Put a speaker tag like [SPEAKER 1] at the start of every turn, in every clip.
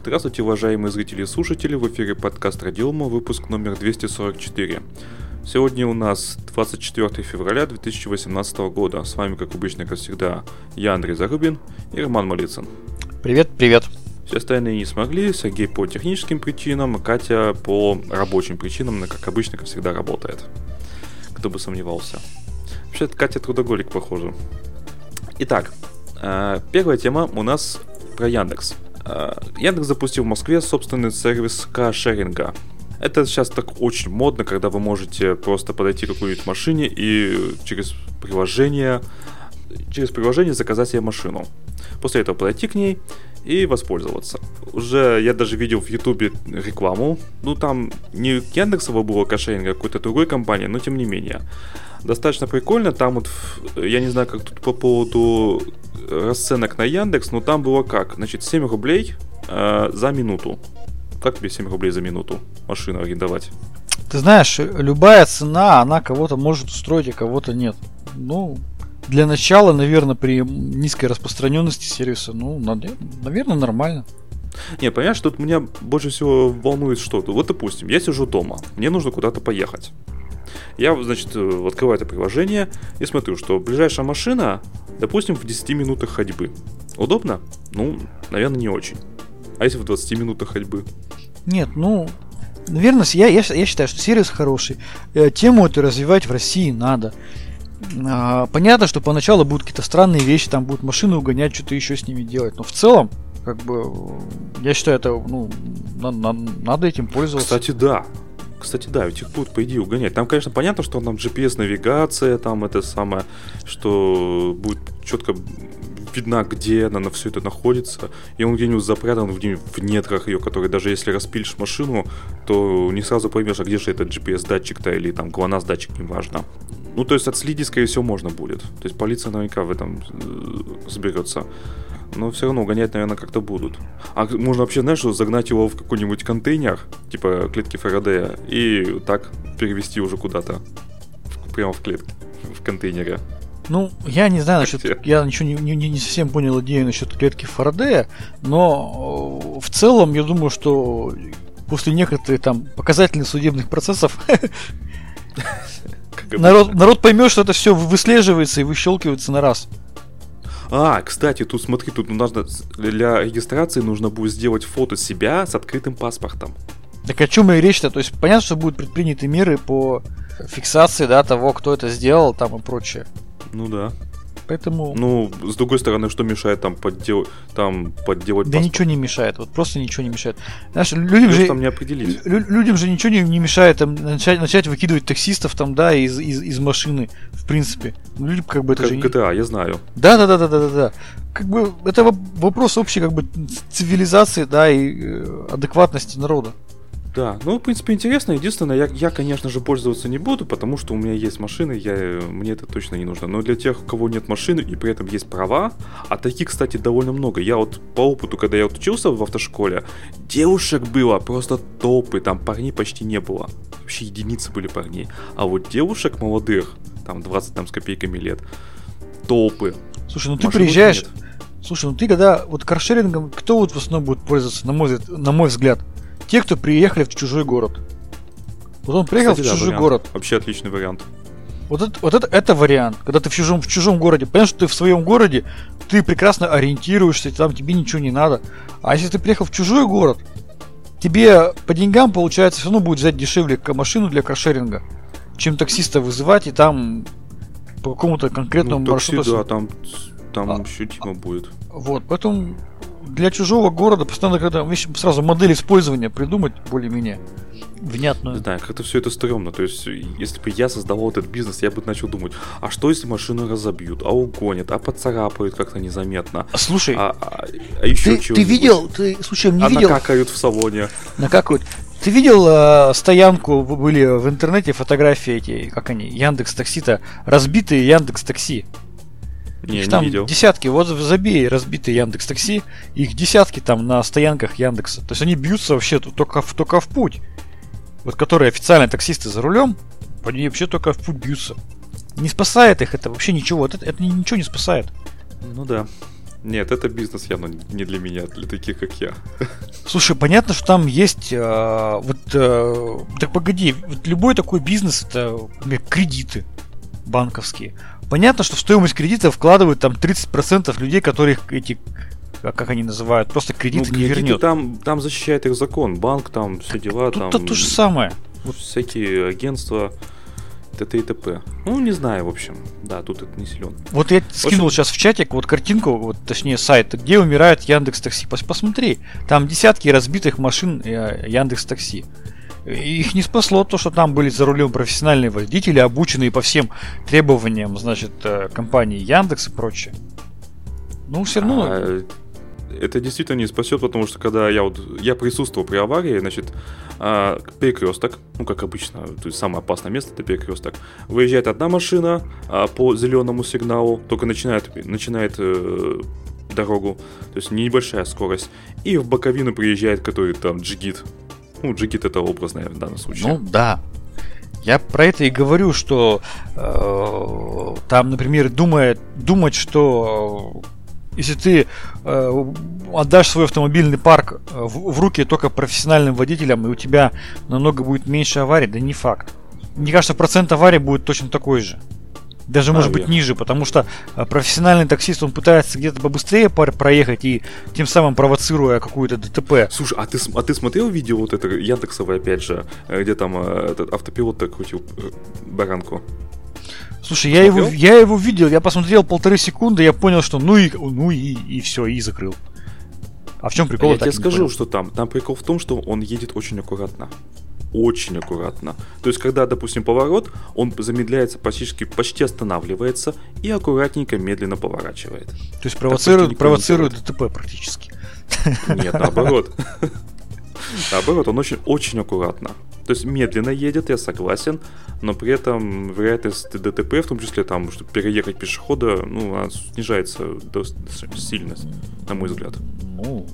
[SPEAKER 1] Здравствуйте, уважаемые зрители и слушатели, в эфире подкаст Радиома, выпуск номер 244. Сегодня у нас 24 февраля 2018 года. С вами, как обычно, как всегда, я, Андрей Зарубин и Роман Малицын.
[SPEAKER 2] Привет, привет.
[SPEAKER 1] Все остальные не смогли, Сергей по техническим причинам, а Катя по рабочим причинам, как обычно, как всегда, работает. Кто бы сомневался. Вообще, Катя трудоголик, похоже. Итак, э, первая тема у нас про Яндекс. Э, Яндекс запустил в Москве собственный сервис каршеринга. Это сейчас так очень модно, когда вы можете просто подойти к какой-нибудь машине и через приложение через приложение заказать себе машину. После этого подойти к ней и воспользоваться. Уже я даже видел в Ютубе рекламу. Ну, там не Яндексово было кошеринга, а какой-то другой компании, но тем не менее. Достаточно прикольно. Там вот, я не знаю, как тут по поводу расценок на Яндекс, но там было как? Значит, 7 рублей э, за минуту. Как тебе 7 рублей за минуту машину арендовать?
[SPEAKER 2] Ты знаешь, любая цена, она кого-то может устроить, а кого-то нет. Ну, для начала, наверное, при низкой распространенности сервиса, ну, наверное, нормально.
[SPEAKER 1] Не, понимаешь, тут меня больше всего волнует что-то. Вот, допустим, я сижу дома, мне нужно куда-то поехать. Я, значит, открываю это приложение и смотрю, что ближайшая машина, допустим, в 10 минутах ходьбы. Удобно? Ну, наверное, не очень. А если в 20 минутах ходьбы?
[SPEAKER 2] Нет, ну, наверное, я, я, я считаю, что сервис хороший. Э, тему эту развивать в России надо. А, понятно, что поначалу будут какие-то странные вещи, там будут машины угонять, что-то еще с ними делать. Но в целом, как бы, я считаю, это, ну, на, на, надо этим пользоваться.
[SPEAKER 1] Кстати, да. Кстати, да, ведь их будут, по идее, угонять. Там, конечно, понятно, что там GPS-навигация, там это самое, что будет четко видна, где она на все это находится, и он где-нибудь запрятан где в нетрах ее, который даже если распилишь машину, то не сразу поймешь, а где же этот GPS-датчик-то или там GLONASS-датчик, неважно. Ну, то есть отследить, скорее всего, можно будет. То есть полиция наверняка в этом э, соберется. Но все равно гонять, наверное, как-то будут. А можно вообще, знаешь, загнать его в какой-нибудь контейнер, типа клетки Фарадея, и так перевести уже куда-то. Прямо в клетке, в контейнере.
[SPEAKER 2] Ну, я не знаю насчет... Я ничего не, не, не совсем понял идею насчет клетки Фарадея, но э, в целом я думаю, что после некоторых там показательных судебных процессов народ, народ поймет, что это все выслеживается и выщелкивается на раз.
[SPEAKER 1] А, кстати, тут смотри, тут нужно для регистрации нужно будет сделать фото себя с открытым паспортом.
[SPEAKER 2] Так о чем и речь-то? То есть понятно, что будут предприняты меры по фиксации, да, того, кто это сделал, там и прочее.
[SPEAKER 1] Ну да.
[SPEAKER 2] Поэтому...
[SPEAKER 1] Ну, с другой стороны, что мешает там, поддел... там подделать
[SPEAKER 2] Да паспорт? ничего не мешает, вот просто ничего не мешает. Знаешь, людям же...
[SPEAKER 1] там не определить.
[SPEAKER 2] Лю- людям же ничего не, не мешает там, начать, начать выкидывать таксистов там, да, из, из, из машины, в принципе. Ну, люди как бы это
[SPEAKER 1] как
[SPEAKER 2] же...
[SPEAKER 1] GTA, я знаю.
[SPEAKER 2] Да, да, да, да, да, да, да. Как бы это вопрос общей как бы цивилизации, да, и э, адекватности народа.
[SPEAKER 1] Да, ну, в принципе, интересно. Единственное, я, я, конечно же, пользоваться не буду, потому что у меня есть машины, я, мне это точно не нужно. Но для тех, у кого нет машины и при этом есть права, а таких, кстати, довольно много. Я вот по опыту, когда я вот учился в автошколе, девушек было просто топы, там парней почти не было. Вообще единицы были парней. А вот девушек молодых, там 20 там, с копейками лет, топы.
[SPEAKER 2] Слушай, ну ты Машин приезжаешь... Нет. Слушай, ну ты когда вот каршерингом, кто вот в основном будет пользоваться, на мой, на мой взгляд? Те, кто приехали в чужой город. Вот он приехал Кстати, в чужой
[SPEAKER 1] да,
[SPEAKER 2] город.
[SPEAKER 1] Вообще отличный вариант.
[SPEAKER 2] Вот это, вот это, это вариант, когда ты в чужом, в чужом городе. Понимаешь, что ты в своем городе, ты прекрасно ориентируешься, там тебе ничего не надо. А если ты приехал в чужой город, тебе по деньгам, получается, все равно будет взять дешевле машину для каршеринга, чем таксиста вызывать и там по какому-то конкретному ну, такси, маршруту.
[SPEAKER 1] Да, там, там а, ощутимо будет.
[SPEAKER 2] Вот, поэтому для чужого города постоянно когда сразу модель использования придумать более-менее внятную.
[SPEAKER 1] Да, как-то все это стрёмно. То есть, если бы я создавал этот бизнес, я бы начал думать, а что если машину разобьют, а угонят, а поцарапают как-то незаметно.
[SPEAKER 2] Слушай,
[SPEAKER 1] а, а, а еще
[SPEAKER 2] ты, ты видел, ты, слушай, не
[SPEAKER 1] а
[SPEAKER 2] видел?
[SPEAKER 1] накакают в салоне.
[SPEAKER 2] Накакают. Ты видел э, стоянку, были в интернете фотографии эти, как они, Яндекс Такси-то, разбитые Яндекс Такси.
[SPEAKER 1] Не,
[SPEAKER 2] их там
[SPEAKER 1] видел.
[SPEAKER 2] десятки, вот забей разбитый Яндекс Такси, их десятки там на стоянках Яндекса. То есть они бьются вообще только, в, только в путь. Вот которые официальные таксисты за рулем, они вообще только в путь бьются. Не спасает их это вообще ничего. Это, это ничего не спасает.
[SPEAKER 1] Ну да. Нет, это бизнес явно не для меня, для таких как я.
[SPEAKER 2] Слушай, понятно, что там есть э, вот э, так погоди, вот любой такой бизнес это например, кредиты банковские. Понятно, что в стоимость кредита вкладывают там 30% людей, которых эти как они называют, просто кредиты ну, не вернет.
[SPEAKER 1] Там, там защищает их закон, банк, там все дела.
[SPEAKER 2] Тут
[SPEAKER 1] там
[SPEAKER 2] то же самое.
[SPEAKER 1] Всякие агентства т.т. и т.п. Ну, не знаю, в общем. Да, тут это не силен.
[SPEAKER 2] Вот я скинул общем... сейчас в чатик вот картинку, вот точнее сайт, где умирает Яндекс Такси. Посмотри, там десятки разбитых машин э, Яндекс Такси. Их не спасло то, что там были за рулем профессиональные водители, обученные по всем требованиям, значит, э, компании Яндекс и прочее. Ну, все равно... А,
[SPEAKER 1] это действительно не спасет, потому что когда я вот я присутствовал при аварии, значит, а, перекресток, ну как обычно, то есть самое опасное место это перекресток. Выезжает одна машина а, по зеленому сигналу, только начинает начинает э, дорогу, то есть небольшая скорость, и в боковину приезжает который там джигит. Ну джигит это образное в данном случае.
[SPEAKER 2] Ну да, я про это и говорю, что э, там, например, думает, думать, что если ты э, отдашь свой автомобильный парк э, в, в руки только профессиональным водителям, и у тебя намного будет меньше аварий, да не факт. Мне кажется, процент аварий будет точно такой же. Даже, а, может быть, ниже, потому что э, профессиональный таксист, он пытается где-то побыстрее проехать и тем самым провоцируя какую-то ДТП.
[SPEAKER 1] Слушай, а ты, а ты смотрел видео вот это Яндексовое, опять же, э, где там этот автопилот так крутил баранку?
[SPEAKER 2] Слушай, я его, я его видел, я посмотрел полторы секунды, я понял, что ну и, ну и, и все, и закрыл. А в чем прикол?
[SPEAKER 1] Я тебе скажу, что там. Там прикол в том, что он едет очень аккуратно. Очень аккуратно. То есть, когда, допустим, поворот, он замедляется почти, почти останавливается и аккуратненько, медленно поворачивает.
[SPEAKER 2] То есть провоцирует, провоцирует ДТП практически.
[SPEAKER 1] Нет, наоборот. Наоборот, он очень, очень аккуратно. То есть медленно едет, я согласен, но при этом вероятность ДТП, в том числе там, чтобы переехать пешехода, ну, она снижается сильно, на мой взгляд. Ну,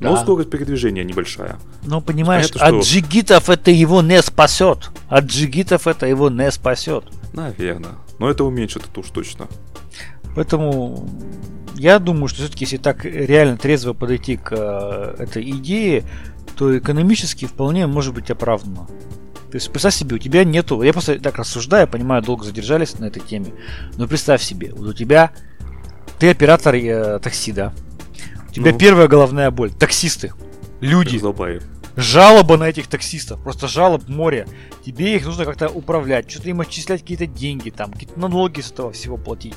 [SPEAKER 1] но да. скорость передвижения небольшая.
[SPEAKER 2] Ну, понимаешь, Понятно, от что... джигитов это его не спасет. От джигитов это его не спасет.
[SPEAKER 1] Наверное. Но это уменьшит это уж точно.
[SPEAKER 2] Поэтому я думаю, что все-таки, если так реально трезво подойти к э, этой идее, то экономически вполне может быть оправдано. То есть представь себе, у тебя нету, я просто так рассуждаю, понимаю, долго задержались на этой теме, но представь себе, вот у тебя, ты оператор э, такси, да? Тебя ну. первая головная боль, таксисты, люди, жалоба на этих таксистов, просто жалоб море. Тебе их нужно как-то управлять, что-то им отчислять какие-то деньги, там, какие-то налоги с этого всего платить.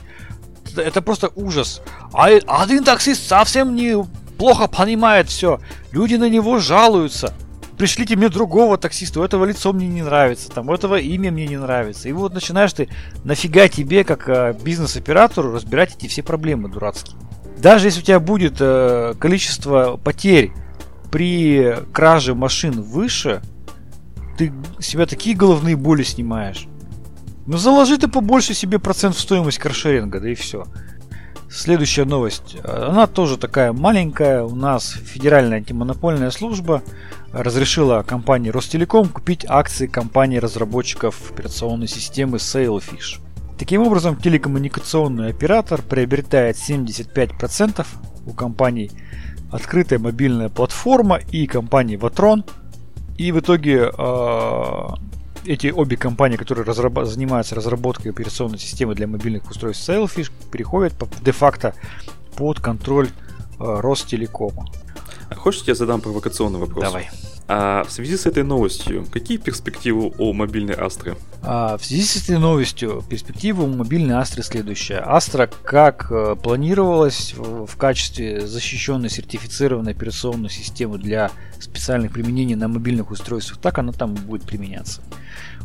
[SPEAKER 2] Это, это просто ужас. А один таксист совсем не плохо понимает все. Люди на него жалуются. Пришлите мне другого таксиста, у этого лицо мне не нравится, там, у этого имя мне не нравится. И вот начинаешь ты, нафига тебе, как э, бизнес-оператору, разбирать эти все проблемы дурацкие. Даже если у тебя будет э, количество потерь при краже машин выше, ты себя такие головные боли снимаешь. Ну заложи ты побольше себе процент в стоимость каршеринга, да и все. Следующая новость. Она тоже такая маленькая. У нас Федеральная антимонопольная служба разрешила компании Ростелеком купить акции компании разработчиков операционной системы Sailfish. Таким образом, телекоммуникационный оператор приобретает 75% у компаний открытая мобильная платформа и компании Vatron. И в итоге э, эти обе компании, которые разраб- занимаются разработкой операционной системы для мобильных устройств Sailfish, переходят де-факто под контроль э, Ростелекома.
[SPEAKER 1] А хочешь, я задам провокационный вопрос?
[SPEAKER 2] Давай.
[SPEAKER 1] А в связи с этой новостью, какие перспективы у мобильной Астры?
[SPEAKER 2] А, в связи с этой новостью, перспективы у мобильной Астры следующая. Астра, как э, планировалось в, в качестве защищенной сертифицированной операционной системы для специальных применений на мобильных устройствах, так она там будет применяться.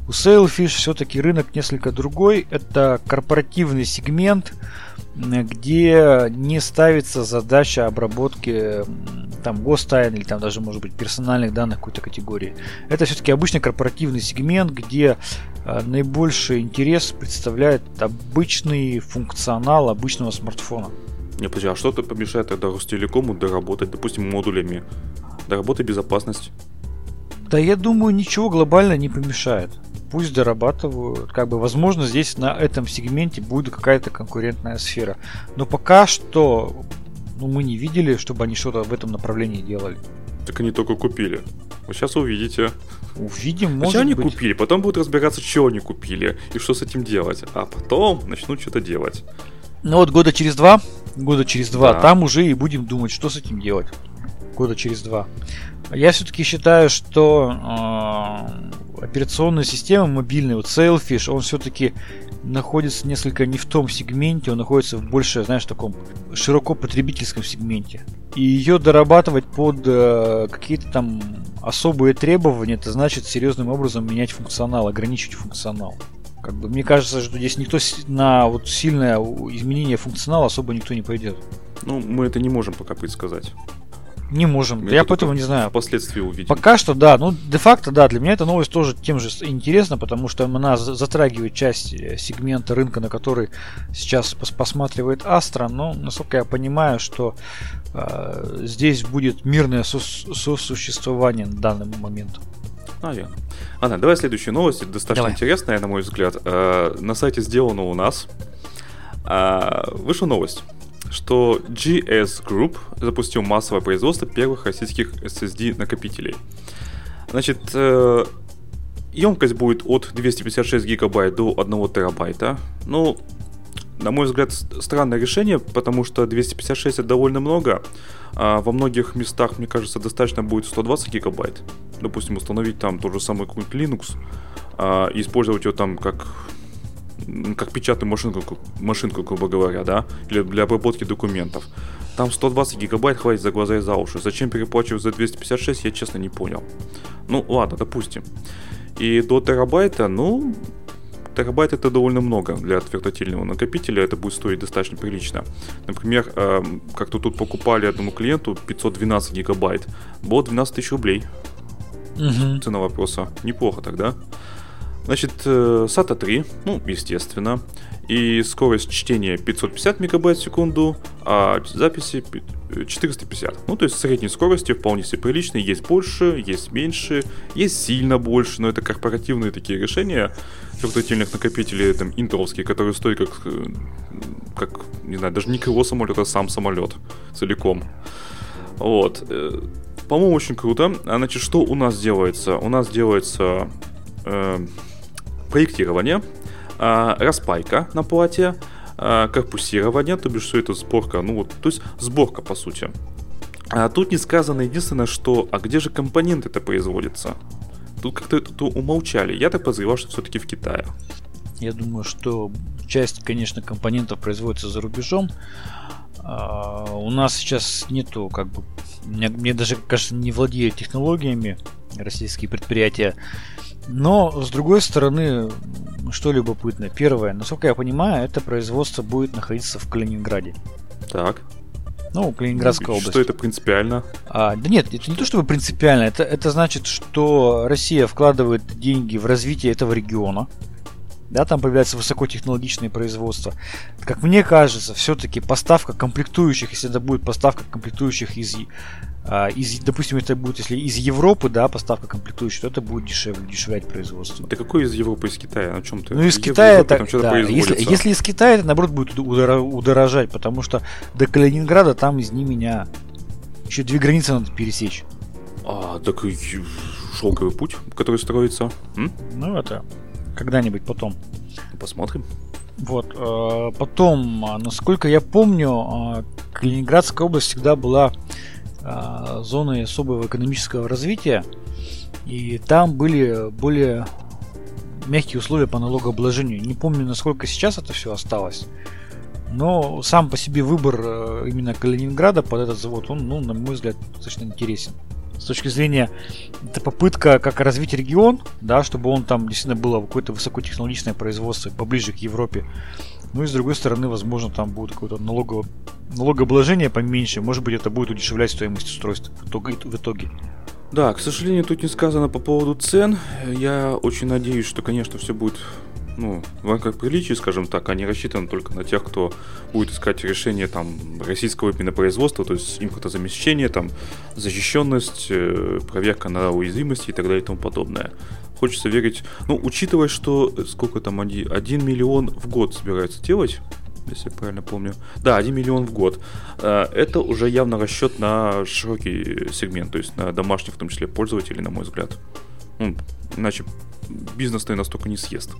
[SPEAKER 2] У Sailfish все-таки рынок несколько другой. Это корпоративный сегмент, где не ставится задача обработки там гостайн или там даже может быть персональных данных какой-то категории. Это все-таки обычный корпоративный сегмент, где э, наибольший интерес представляет обычный функционал обычного смартфона.
[SPEAKER 1] Не, подожди, а что-то помешает тогда Ростелекому доработать, допустим, модулями? Доработать безопасность?
[SPEAKER 2] Да я думаю, ничего глобально не помешает пусть дорабатывают. Как бы, возможно, здесь на этом сегменте будет какая-то конкурентная сфера. Но пока что ну, мы не видели, чтобы они что-то в этом направлении делали.
[SPEAKER 1] Так они только купили. Вы сейчас увидите.
[SPEAKER 2] Увидим, может
[SPEAKER 1] Сначала они
[SPEAKER 2] быть.
[SPEAKER 1] купили, потом будут разбираться, что они купили и что с этим делать. А потом начнут что-то делать.
[SPEAKER 2] Ну вот года через два, года через два,
[SPEAKER 1] Да.
[SPEAKER 2] там уже и будем думать, что с этим делать. Года через два. Я все-таки считаю, что э, операционная система мобильная, вот Sailfish, он все-таки находится несколько не в том сегменте, он находится в больше, знаешь, таком широко потребительском сегменте. И ее дорабатывать под э, какие-то там особые требования, это значит серьезным образом менять функционал, ограничивать функционал. Как бы мне кажется, что здесь никто на вот сильное изменение функционала особо никто не пойдет.
[SPEAKER 1] Ну, мы это не можем пока предсказать.
[SPEAKER 2] Не можем.
[SPEAKER 1] Мы
[SPEAKER 2] я
[SPEAKER 1] это
[SPEAKER 2] поэтому не знаю.
[SPEAKER 1] Впоследствии увидим.
[SPEAKER 2] Пока что да, ну де-факто да, для меня эта новость тоже тем же интересна, потому что она за- затрагивает часть э, сегмента рынка, на который сейчас пос- посматривает Astra, но насколько я понимаю, что э, здесь будет мирное сос- сосуществование на данный момент.
[SPEAKER 1] Наверное. Ладно, давай следующая новость. Достаточно
[SPEAKER 2] Давай.
[SPEAKER 1] интересная, на мой взгляд. Э, На сайте сделано у нас. А, Вышла новость, что GS Group запустил массовое производство первых российских SSD накопителей. Значит, э, емкость будет от 256 гигабайт до 1 терабайта. Ну, на мой взгляд, странное решение, потому что 256 это довольно много. А во многих местах, мне кажется, достаточно будет 120 гигабайт. Допустим, установить там тот же самый какой-нибудь Linux, а, и использовать его там как как печатную машинку, ку- машинку, грубо говоря, да, или для обработки документов. Там 120 гигабайт хватит за глаза и за уши. Зачем переплачивать за 256, я честно не понял. Ну, ладно, допустим. И до терабайта, ну, терабайт это довольно много для твердотельного накопителя, это будет стоить достаточно прилично. Например, эм, как-то тут покупали одному клиенту 512 гигабайт, было 12 тысяч рублей. Цена вопроса. Неплохо тогда. Значит, э, SATA 3, ну, естественно. И скорость чтения 550 мегабайт в секунду, а записи пи- э, 450. Ну, то есть средней скорости вполне себе приличные. Есть больше, есть меньше, есть сильно больше, но это корпоративные такие решения твердотельных накопителей, там, интеловские, которые стоят как, э, как, не знаю, даже не крыло самолета, а сам самолет целиком. Вот. По-моему, очень круто. А значит, что у нас делается? У нас делается э, проектирование, а, распайка на плате, а, корпусирование, то бишь все это сборка, ну вот, то есть сборка по сути. А тут не сказано единственное, что, а где же компоненты это производятся? Тут как-то это умолчали. Я так подозревал, что все-таки в Китае.
[SPEAKER 2] Я думаю, что часть, конечно, компонентов производится за рубежом. А, У нас сейчас нету, как бы, мне, мне даже кажется, не владеют технологиями российские предприятия. Но, с другой стороны, что любопытно. Первое, насколько я понимаю, это производство будет находиться в Калининграде.
[SPEAKER 1] Так.
[SPEAKER 2] Ну, Калининградская область.
[SPEAKER 1] Что это принципиально?
[SPEAKER 2] А, да нет, это не то чтобы принципиально, это, это значит, что Россия вкладывает деньги в развитие этого региона. Да, там появляется высокотехнологичное производство. Как мне кажется, все-таки поставка комплектующих, если это будет поставка комплектующих из, из, допустим, это будет, если из Европы, да, поставка комплектующих, то это будет дешевле, дешевлять производство.
[SPEAKER 1] Да какой из Европы, из Китая? О чем ты?
[SPEAKER 2] Ну, из Китая
[SPEAKER 1] Европе
[SPEAKER 2] да, если, если из Китая, это наоборот будет удорожать, потому что до Калининграда там из меня еще две границы надо пересечь.
[SPEAKER 1] А, так шелковый путь, который строится. М?
[SPEAKER 2] Ну, это когда-нибудь потом.
[SPEAKER 1] Посмотрим.
[SPEAKER 2] Вот. э, Потом, а, насколько я помню, а, Калининградская область всегда была а, зоной особого экономического развития. И там были более мягкие условия по налогообложению. Не помню, насколько сейчас это все осталось. Но сам по себе выбор э, именно Калининграда под этот завод, он, ну, на мой взгляд, достаточно интересен. С точки зрения, это попытка как развить регион, да, чтобы он там действительно было какое-то высокотехнологичное производство поближе к Европе. Ну и с другой стороны, возможно, там будет какое-то налогово... налогообложение поменьше. Может быть, это будет удешевлять стоимость устройства в итоге. В итоге.
[SPEAKER 1] Да, к сожалению, тут не сказано по поводу цен. Я очень надеюсь, что, конечно, все будет ну, в рамках приличия, скажем так, не рассчитано только на тех, кто будет искать решение там российского именно производства, то есть импортозамещение, там защищенность, э, проверка на уязвимости и так далее и тому подобное. Хочется верить, ну, учитывая, что э, сколько там, 1 миллион в год собираются делать, если я правильно помню. Да, 1 миллион в год. Э, это уже явно расчет на широкий сегмент, то есть на домашних, в том числе, пользователей, на мой взгляд. Ну, иначе бизнес ты настолько не съест,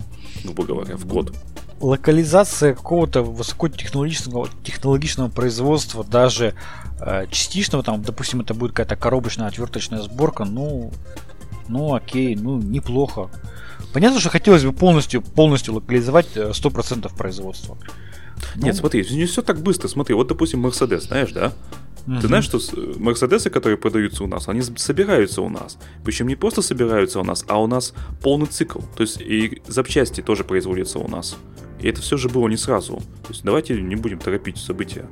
[SPEAKER 1] грубо говоря, в год.
[SPEAKER 2] Локализация какого-то высокотехнологичного технологичного производства, даже э, частичного, там, допустим, это будет какая-то коробочная отверточная сборка, ну, ну окей, ну неплохо. Понятно, что хотелось бы полностью, полностью локализовать 100% э, производства.
[SPEAKER 1] Нет, ну... смотри, не все так быстро. Смотри, вот, допустим, Mercedes, знаешь, да? Угу. Ты знаешь, что Мерседесы, которые продаются у нас, они собираются у нас. Причем не просто собираются у нас, а у нас полный цикл. То есть и запчасти тоже производятся у нас. И это все же было не сразу. То есть давайте не будем торопить события.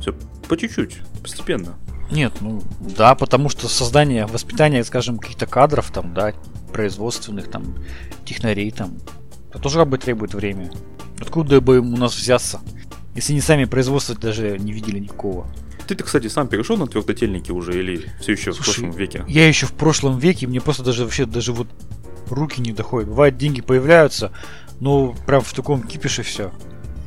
[SPEAKER 1] Все по чуть-чуть, постепенно.
[SPEAKER 2] Нет, ну да, потому что создание, воспитание, скажем, каких-то кадров там, да, производственных там, технарей там, это тоже как бы требует времени. Откуда бы им у нас взяться, если не сами производства даже не видели никакого?
[SPEAKER 1] Ты, ты, кстати, сам перешел на твердотельники уже или все еще Слушай, в прошлом веке?
[SPEAKER 2] Я еще в прошлом веке, мне просто даже вообще даже вот руки не доходят. Бывает, деньги появляются, но прям в таком кипише все.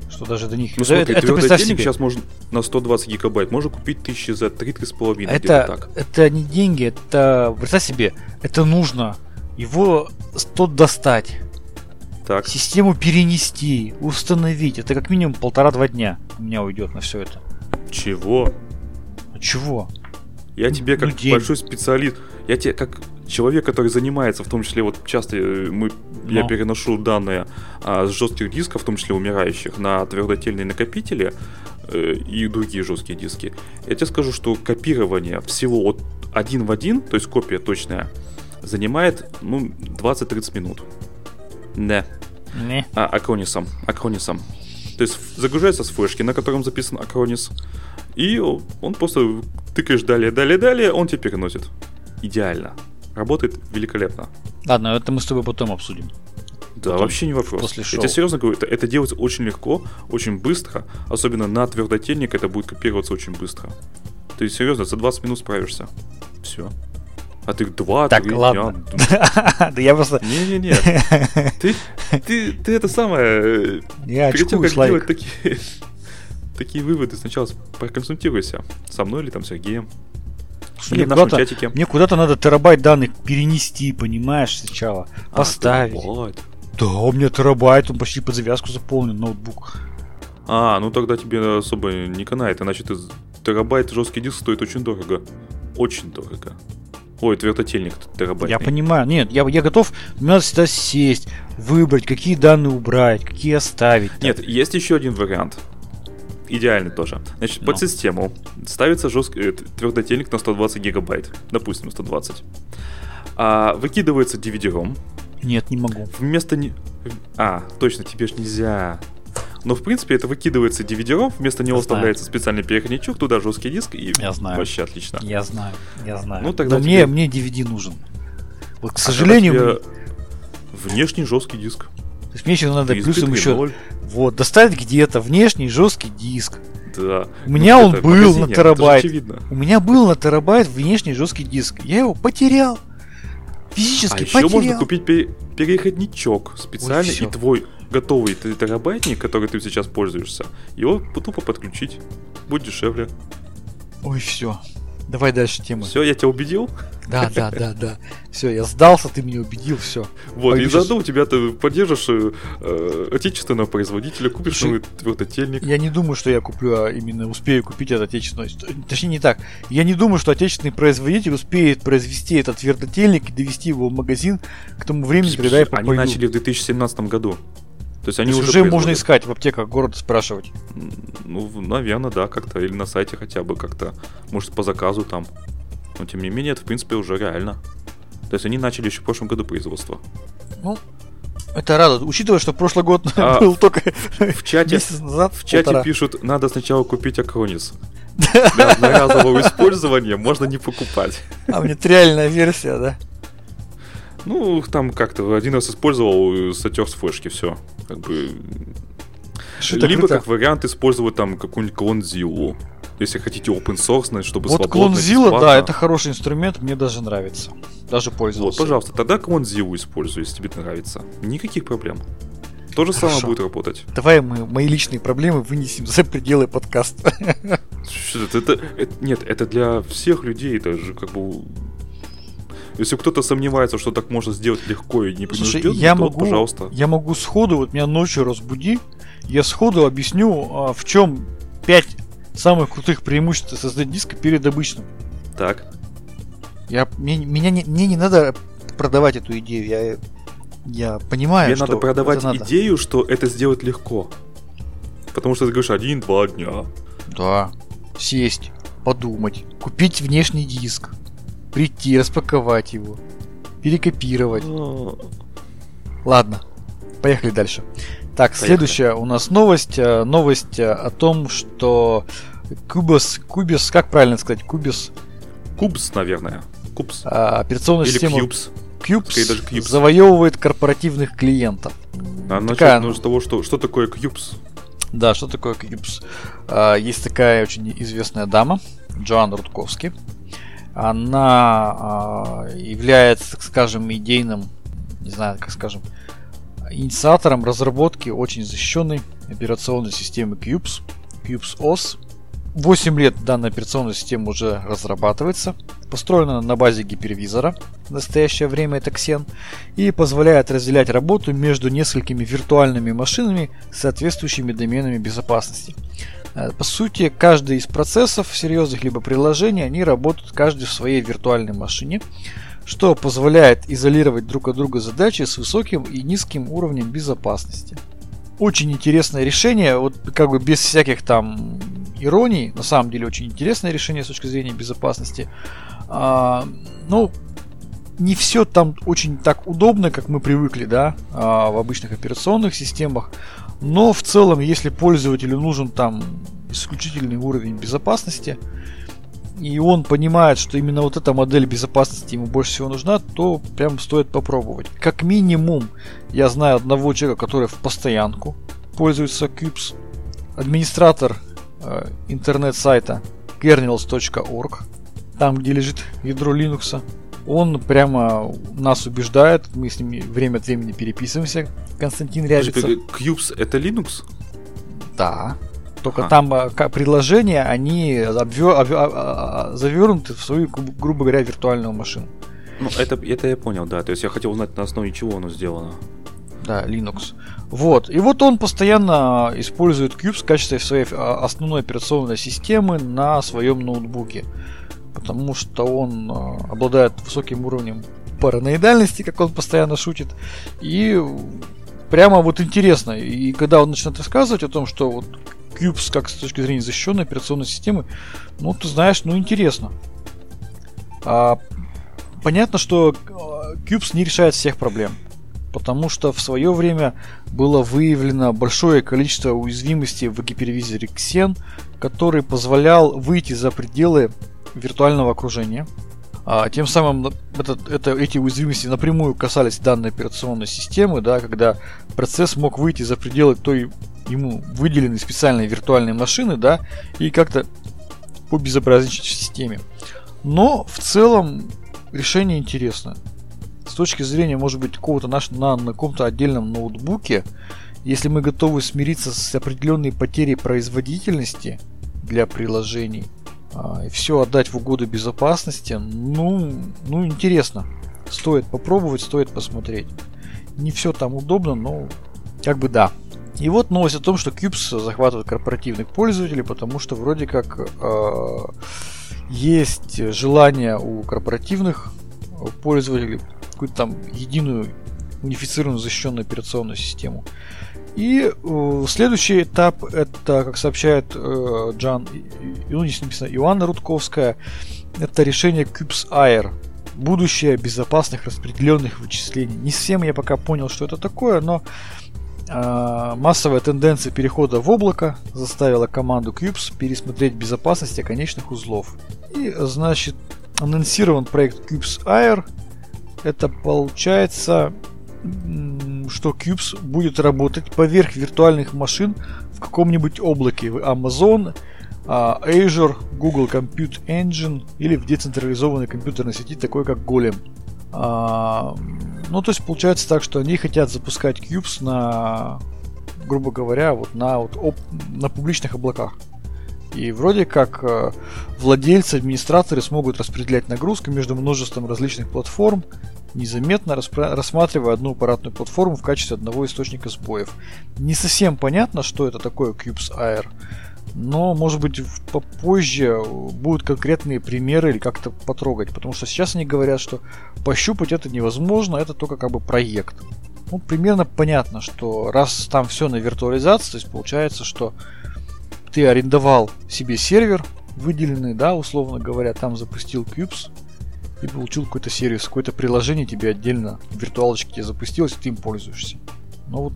[SPEAKER 2] Что даже до них...
[SPEAKER 1] Ну смотри, это, это себе. сейчас можно на 120 гигабайт можно купить тысячи за 3-3,5.
[SPEAKER 2] Это, так. это не деньги, это... Представь себе, это нужно его тот достать. Так. Систему перенести, установить. Это как минимум полтора-два дня у меня уйдет на все это.
[SPEAKER 1] Чего?
[SPEAKER 2] Чего?
[SPEAKER 1] Я тебе как ну, большой специалист, я тебе как человек, который занимается, в том числе вот часто э, мы, Но. я переношу данные а, с жестких дисков, в том числе умирающих, на твердотельные накопители э, и другие жесткие диски. Я тебе скажу, что копирование всего вот один в один, то есть копия точная, занимает ну 20-30 минут. Не. Не. А, акронисом. Акронисом. То есть загружается с флешки, на котором записан Acronis, и он просто тыкаешь далее, далее, далее, он тебе переносит. Идеально. Работает великолепно.
[SPEAKER 2] Ладно, это мы с тобой потом обсудим.
[SPEAKER 1] Да, потом, вообще не вопрос. После шоу. Я тебе серьезно говорю, это, это делается очень легко, очень быстро. Особенно на твердотельник это будет копироваться очень быстро. Ты серьезно, за 20 минут справишься. Все. А ты два,
[SPEAKER 2] так, три ладно. дня. Да я просто...
[SPEAKER 1] Не-не-не. Ты, ты, ты это самое... Я Перед тем, как делать такие, такие выводы, сначала проконсультируйся. Со мной или там Сергеем.
[SPEAKER 2] Мне куда-то. Мне куда-то надо терабайт данных перенести, понимаешь, сначала. А, поставить. Терабайт. Да, у меня терабайт, он почти под завязку заполнен, ноутбук.
[SPEAKER 1] А, ну тогда тебе особо не канает, иначе ты терабайт жесткий диск стоит очень дорого. Очень дорого. Ой, твердотельник терабайтный.
[SPEAKER 2] Я понимаю. Нет, я, я готов, надо всегда сесть, выбрать, какие данные убрать, какие оставить.
[SPEAKER 1] Нет, есть еще один вариант. Идеальный тоже. Значит, под ну. систему ставится жесткий э, твердотельник на 120 гигабайт. Допустим, 120. А, выкидывается DVD-ROM.
[SPEAKER 2] Нет, не могу.
[SPEAKER 1] Вместо... Не... А, точно, тебе ж нельзя. Но в принципе это выкидывается DVD-ROM, вместо него вставляется специальный переходничок, туда жесткий диск и
[SPEAKER 2] я знаю.
[SPEAKER 1] вообще отлично.
[SPEAKER 2] Я знаю, я знаю. Ну, тогда Но тебе... мне, мне DVD нужен. Вот, к а сожалению...
[SPEAKER 1] Внешний жесткий диск.
[SPEAKER 2] Есть мне еще надо USB плюсом еще... Вот, доставить где-то внешний жесткий диск.
[SPEAKER 1] Да.
[SPEAKER 2] У меня ну, он был на терабайт. У меня был на терабайт внешний жесткий диск. Я его потерял. Физически а потерял. еще
[SPEAKER 1] можно купить переходничок специальный Ой, и твой готовый терабайтник, который ты сейчас пользуешься, его тупо подключить. Будет дешевле.
[SPEAKER 2] Ой, все. Давай дальше тему.
[SPEAKER 1] Все, я тебя убедил?
[SPEAKER 2] Да, да, да, да. Все, я сдался, ты меня убедил, все.
[SPEAKER 1] Вот, Пойду и заодно у тебя ты поддержишь э, э, отечественного производителя, купишь Слушай, новый твердотельник.
[SPEAKER 2] Я не думаю, что я куплю, а именно успею купить этот отечественный. Точнее, не так. Я не думаю, что отечественный производитель успеет произвести этот твердотельник и довести его в магазин к тому времени, когда я
[SPEAKER 1] попою. Они начали в 2017 году.
[SPEAKER 2] То есть они То уже, уже можно искать в аптеках города спрашивать.
[SPEAKER 1] Ну, наверное, да, как-то. Или на сайте хотя бы как-то. Может, по заказу там. Но тем не менее, это в принципе уже реально. То есть они начали еще в прошлом году производство.
[SPEAKER 2] Ну, это радует. Учитывая, что прошлый год а был только
[SPEAKER 1] в чате, месяц назад. В чате полтора. пишут, надо сначала купить Акронис. Для одноразового использования можно не покупать.
[SPEAKER 2] А мне реальная версия, да?
[SPEAKER 1] Ну, там как-то один раз использовал, сотер с флешки, все. Как бы... Либо как вариант использовать там какую-нибудь клон Zillow. Если хотите open source, чтобы
[SPEAKER 2] вот свободно, клон Zilla, да, это хороший инструмент, мне даже нравится. Даже пользовался.
[SPEAKER 1] Вот, пожалуйста, тогда клон Zilla используй, если тебе нравится. Никаких проблем. То же самое
[SPEAKER 2] Хорошо.
[SPEAKER 1] будет работать.
[SPEAKER 2] Давай мы мои личные проблемы вынесем за пределы подкаста.
[SPEAKER 1] Это, это- это- нет, это для всех людей, это же как бы... Если кто-то сомневается, что так можно сделать легко и непринужденно,
[SPEAKER 2] я
[SPEAKER 1] то вот,
[SPEAKER 2] могу,
[SPEAKER 1] пожалуйста.
[SPEAKER 2] я могу сходу, вот меня ночью разбуди, я сходу объясню, а, в чем 5 самых крутых преимуществ SSD диска перед обычным.
[SPEAKER 1] Так.
[SPEAKER 2] Я, мне, меня не, мне не надо продавать эту идею, я, я понимаю,
[SPEAKER 1] Мне
[SPEAKER 2] что
[SPEAKER 1] надо продавать
[SPEAKER 2] надо.
[SPEAKER 1] идею, что это сделать легко. Потому что ты говоришь один-два дня.
[SPEAKER 2] Да, сесть, подумать, купить внешний диск, прийти, распаковать его, перекопировать.
[SPEAKER 1] А,
[SPEAKER 2] Ладно, поехали дальше. Так,
[SPEAKER 1] Поехали.
[SPEAKER 2] следующая у нас новость. э, Новость э, о том, что Cubase, Cubase, как правильно сказать, Cubase,
[SPEAKER 1] Кубс, наверное. Кубс.
[SPEAKER 2] а, операционная
[SPEAKER 1] Или
[SPEAKER 2] система
[SPEAKER 1] Кьюбс.
[SPEAKER 2] Cubes
[SPEAKER 1] Скорее даже Cubes.
[SPEAKER 2] завоевывает корпоративных клиентов.
[SPEAKER 1] А начать
[SPEAKER 2] Такая,
[SPEAKER 1] нужно с того, что, что такое Кьюбс.
[SPEAKER 2] Да, что такое Cubes? А, Есть такая очень известная дама, Джоанна Рудковски. Она а, является, так скажем, идейным, не знаю, как скажем, инициатором разработки очень защищенной операционной системы Cubes, Cubes OS. 8 лет данная операционная система уже разрабатывается, построена на базе гипервизора, в настоящее время это Xen, и позволяет разделять работу между несколькими виртуальными машинами с соответствующими доменами безопасности. Э, По сути, каждый из процессов серьезных либо приложений, они работают каждый в своей виртуальной машине, что позволяет изолировать друг от друга задачи с высоким и низким уровнем безопасности. Очень интересное решение, вот как бы без всяких там ироний, на самом деле очень интересное решение с точки зрения безопасности. А, ну, не все там очень так удобно, как мы привыкли, да, а, в обычных операционных системах. Но в целом, если пользователю нужен там исключительный уровень безопасности, и он понимает, что именно вот эта модель безопасности ему больше всего нужна, то прям стоит попробовать. Как минимум, я знаю одного человека, который в постоянку пользуется Cubes, администратор э, интернет-сайта kernels.org, там, где лежит ядро Linux. Он прямо нас убеждает, мы с ним время от времени переписываемся. Константин Рябицев.
[SPEAKER 1] Кьюбс это Linux?
[SPEAKER 2] Да. Только
[SPEAKER 1] Ага.
[SPEAKER 2] там предложения, они обвё- обвё- а- а- завернуты в свою, гру- грубо говоря, виртуальную машину.
[SPEAKER 1] Ну, это, это я понял, да. То есть я хотел узнать, на основе чего оно сделано.
[SPEAKER 2] Да, Linux. Вот. И вот он постоянно использует Cubes в качестве своей а, основной операционной системы на своем ноутбуке. Потому что он а, обладает высоким уровнем параноидальности, как он постоянно шутит. И прямо вот интересно. И когда он начинает рассказывать о том, что вот Cubes как с точки зрения защищенной операционной системы, ну ты знаешь, ну интересно. А, понятно, что а, Cubes не решает всех проблем. Потому что в свое время было выявлено большое количество уязвимостей в гипервизоре Xen, который позволял выйти за пределы виртуального окружения. А, тем самым этот, это, эти уязвимости напрямую касались данной операционной системы, да, когда процесс мог выйти за пределы той ему выделенной специальной виртуальной машины, да, и как-то побезобразничать в системе. Но в целом решение интересно. С точки зрения, может быть, какого-то нашего на, на каком-то отдельном ноутбуке, если мы готовы смириться с определенной потерей производительности для приложений, и все отдать в угоду безопасности, ну, ну интересно. Стоит попробовать, стоит посмотреть. Не все там удобно, но как бы да. И вот новость о том, что Cubes захватывает корпоративных пользователей, потому что вроде как э, есть желание у корпоративных пользователей какую-то там единую унифицированную защищенную операционную систему. И э, следующий этап это, как сообщает э, Джан, и- ну, здесь написано Иоанна Рудковская, это решение Cubes Air, будущее безопасных распределенных вычислений. Не всем я пока понял, что это такое, но э, массовая тенденция перехода в облако заставила команду Cubes пересмотреть безопасность конечных узлов. И, значит, анонсирован проект Cubes Air. Это получается, м, что Cubes будет работать поверх виртуальных машин в каком-нибудь облаке. В Amazon, а, Azure, Google Compute Engine или в децентрализованной компьютерной сети, такой как Golem. А, Ну, то есть получается так, что они хотят запускать Cubes на, грубо говоря, вот на, вот, оп, на публичных облаках. И вроде как э, владельцы, администраторы смогут распределять нагрузку между множеством различных платформ, незаметно рассматривая одну аппаратную платформу в качестве одного источника сбоев. Не совсем понятно, что это такое Cubes Air, но, может быть, попозже будут конкретные примеры или как-то потрогать, потому что сейчас они говорят, что пощупать это невозможно, это только как бы проект. Ну, примерно понятно, что раз там все на виртуализации, то есть получается, что ты арендовал себе сервер выделенный, да, условно говоря, там запустил Cubes, и получил какой-то сервис, какое-то приложение тебе отдельно в виртуалочке тебе запустилось, и ты им пользуешься. Ну вот,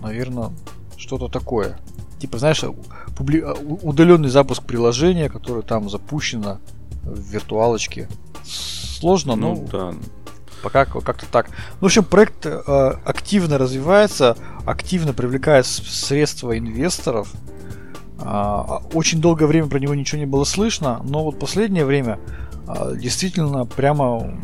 [SPEAKER 2] наверное, что-то такое. Типа, знаешь, публи... удаленный запуск приложения, которое там запущено в виртуалочке. Сложно, ну, но да. пока как-то так. Ну, в общем, проект э, активно развивается, активно привлекает средства инвесторов. Э, очень долгое время про него ничего не было слышно, но вот последнее время а, действительно прямо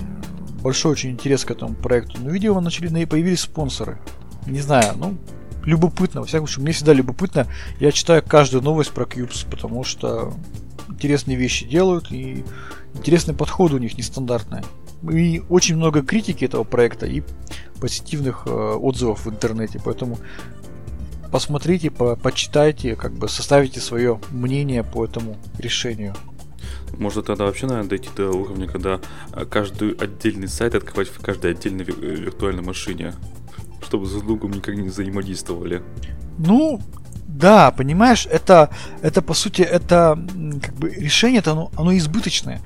[SPEAKER 2] большой очень интерес к этому проекту. Но, видимо, начали появились спонсоры. Не знаю, ну, любопытно. Во всяком случае, мне всегда любопытно. Я читаю каждую новость про Cubes, потому что интересные вещи делают и интересные подходы у них нестандартные. И очень много критики этого проекта и позитивных э, отзывов в интернете, поэтому посмотрите, по почитайте, как бы составите свое мнение по этому решению.
[SPEAKER 1] Может тогда вообще, наверное, дойти до уровня, когда э, каждый отдельный сайт открывать в каждой отдельной э, виртуальной машине, чтобы с другом никак не взаимодействовали.
[SPEAKER 2] Ну, да, понимаешь, это, это по сути, это как бы решение, это оно, оно избыточное.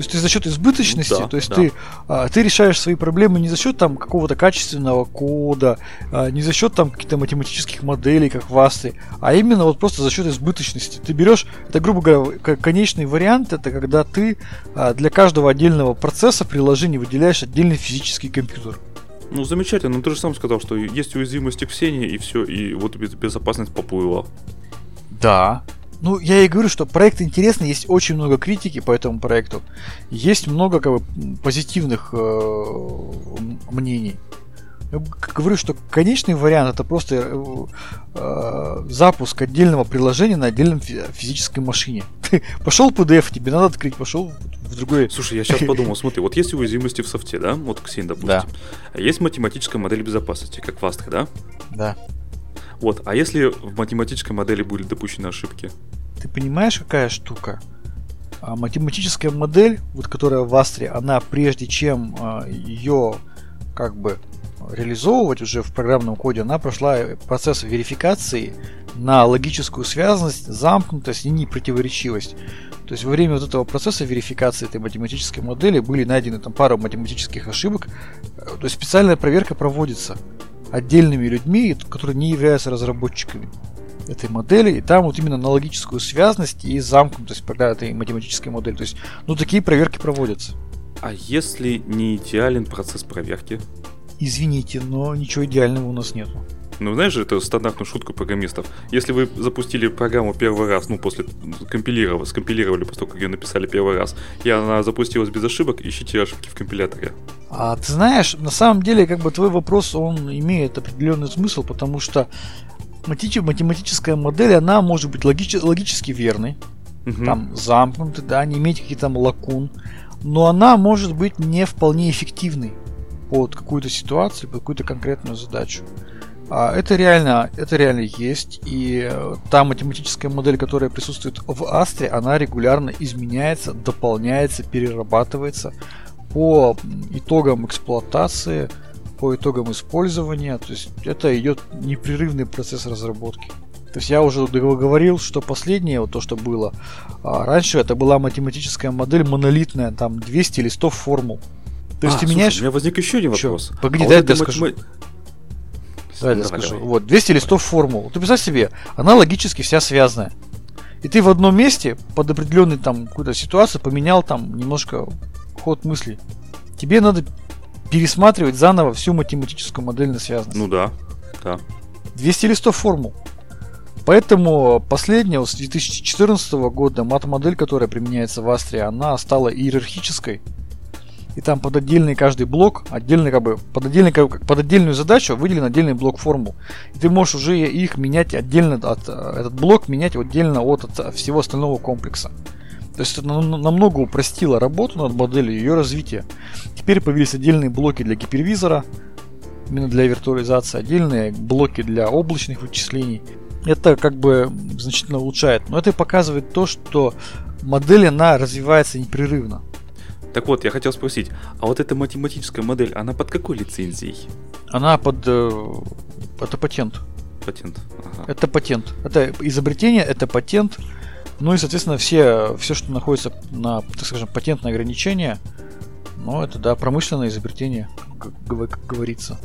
[SPEAKER 2] То есть ты за счет избыточности, да, то есть да. ты, а, ты решаешь свои проблемы не за счет там какого-то качественного кода, а, не за счет там каких-то математических моделей, как в Астре, а именно вот просто за счет избыточности. Ты берешь, это грубо говоря, конечный вариант, это когда ты а, для каждого отдельного процесса приложения выделяешь отдельный физический компьютер.
[SPEAKER 1] Ну, замечательно, но ты же сам сказал, что есть уязвимости к Ксении, и все, и вот безопасность поплыла.
[SPEAKER 2] Да, ну, я и говорю, что проект интересный, есть очень много критики по этому проекту, есть много как бы, позитивных э, мнений. Я говорю, что конечный вариант это просто э, э, запуск отдельного приложения на отдельном физической машине. Ты пошел PDF, тебе надо открыть, пошел в другой.
[SPEAKER 1] Слушай, я сейчас подумал, смотри, вот есть уязвимости в софте, да, вот Ксин, допустим. Да. Есть математическая модель безопасности, как в да?
[SPEAKER 2] Да.
[SPEAKER 1] Вот, а если в математической модели были допущены ошибки?
[SPEAKER 2] Ты понимаешь, какая штука? А математическая модель, вот которая в Астре, она прежде чем а, ее как бы реализовывать уже в программном коде, она прошла процесс верификации на логическую связанность, замкнутость и непротиворечивость. То есть во время вот этого процесса верификации этой математической модели были найдены там пару математических ошибок. То есть специальная проверка проводится отдельными людьми, которые не являются разработчиками этой модели, и там вот именно на логическую связность и замкнутость когда этой математической модели. То есть, ну, такие проверки проводятся.
[SPEAKER 1] А если не идеален процесс проверки?
[SPEAKER 2] Извините, но ничего идеального у нас нету.
[SPEAKER 1] Ну, знаешь же, это стандартную шутку программистов. Если вы запустили программу первый раз, ну, после компилировали, скомпилировали после того, как ее написали первый раз, и она запустилась без ошибок, ищите ошибки в компиляторе.
[SPEAKER 2] А ты знаешь, на самом деле, как бы твой вопрос, он имеет определенный смысл, потому что математическая модель, она может быть логич, логически верной, угу. там замкнутой, да, не иметь каких-то там лакун, но она может быть не вполне эффективной под какую-то ситуацию, под какую-то конкретную задачу. А это реально, это реально есть, и э, та математическая модель, которая присутствует в Астре, она регулярно изменяется, дополняется, перерабатывается по итогам эксплуатации, по итогам использования. То есть это идет непрерывный процесс разработки. То есть я уже говорил, что последнее, вот то, что было, а раньше это была математическая модель монолитная, там 200 листов формул.
[SPEAKER 1] То есть а, ты слушай, меняешь... У меня возник еще один вопрос.
[SPEAKER 2] Чё? Погоди, а дай вот я скажу. Матем... Давай я скажу. Давай. Вот, 200 листов формул. Ты представь себе, она логически вся связанная. И ты в одном месте под определенной там какую-то ситуацию поменял там немножко ход мыслей. Тебе надо пересматривать заново всю математическую модель на связанность.
[SPEAKER 1] Ну да, да.
[SPEAKER 2] 200 листов формул. Поэтому последняя, с 2014 года, мат-модель, которая применяется в Астре, она стала иерархической. и там под отдельный каждый блок, отдельный как бы, под, отдельный, как, под отдельную задачу выделен отдельный блок формул. И ты можешь уже их менять отдельно, от, этот блок менять отдельно от, от всего остального комплекса. То есть это намного упростило работу над моделью, ее развитие. Теперь появились отдельные блоки для гипервизора, именно для виртуализации, отдельные блоки для облачных вычислений. Это как бы значительно улучшает. Но это показывает то, что модель, она развивается непрерывно.
[SPEAKER 1] Так вот, я хотел спросить, а вот эта математическая модель, она под какой лицензией?
[SPEAKER 2] Она под... Э, это патент.
[SPEAKER 1] Патент.
[SPEAKER 2] Ага. Это патент. Это изобретение, это патент. Ну и, соответственно, все, все, что находится на, так скажем, патентное ограничение, ну, это, да, промышленное изобретение, как, как говорится.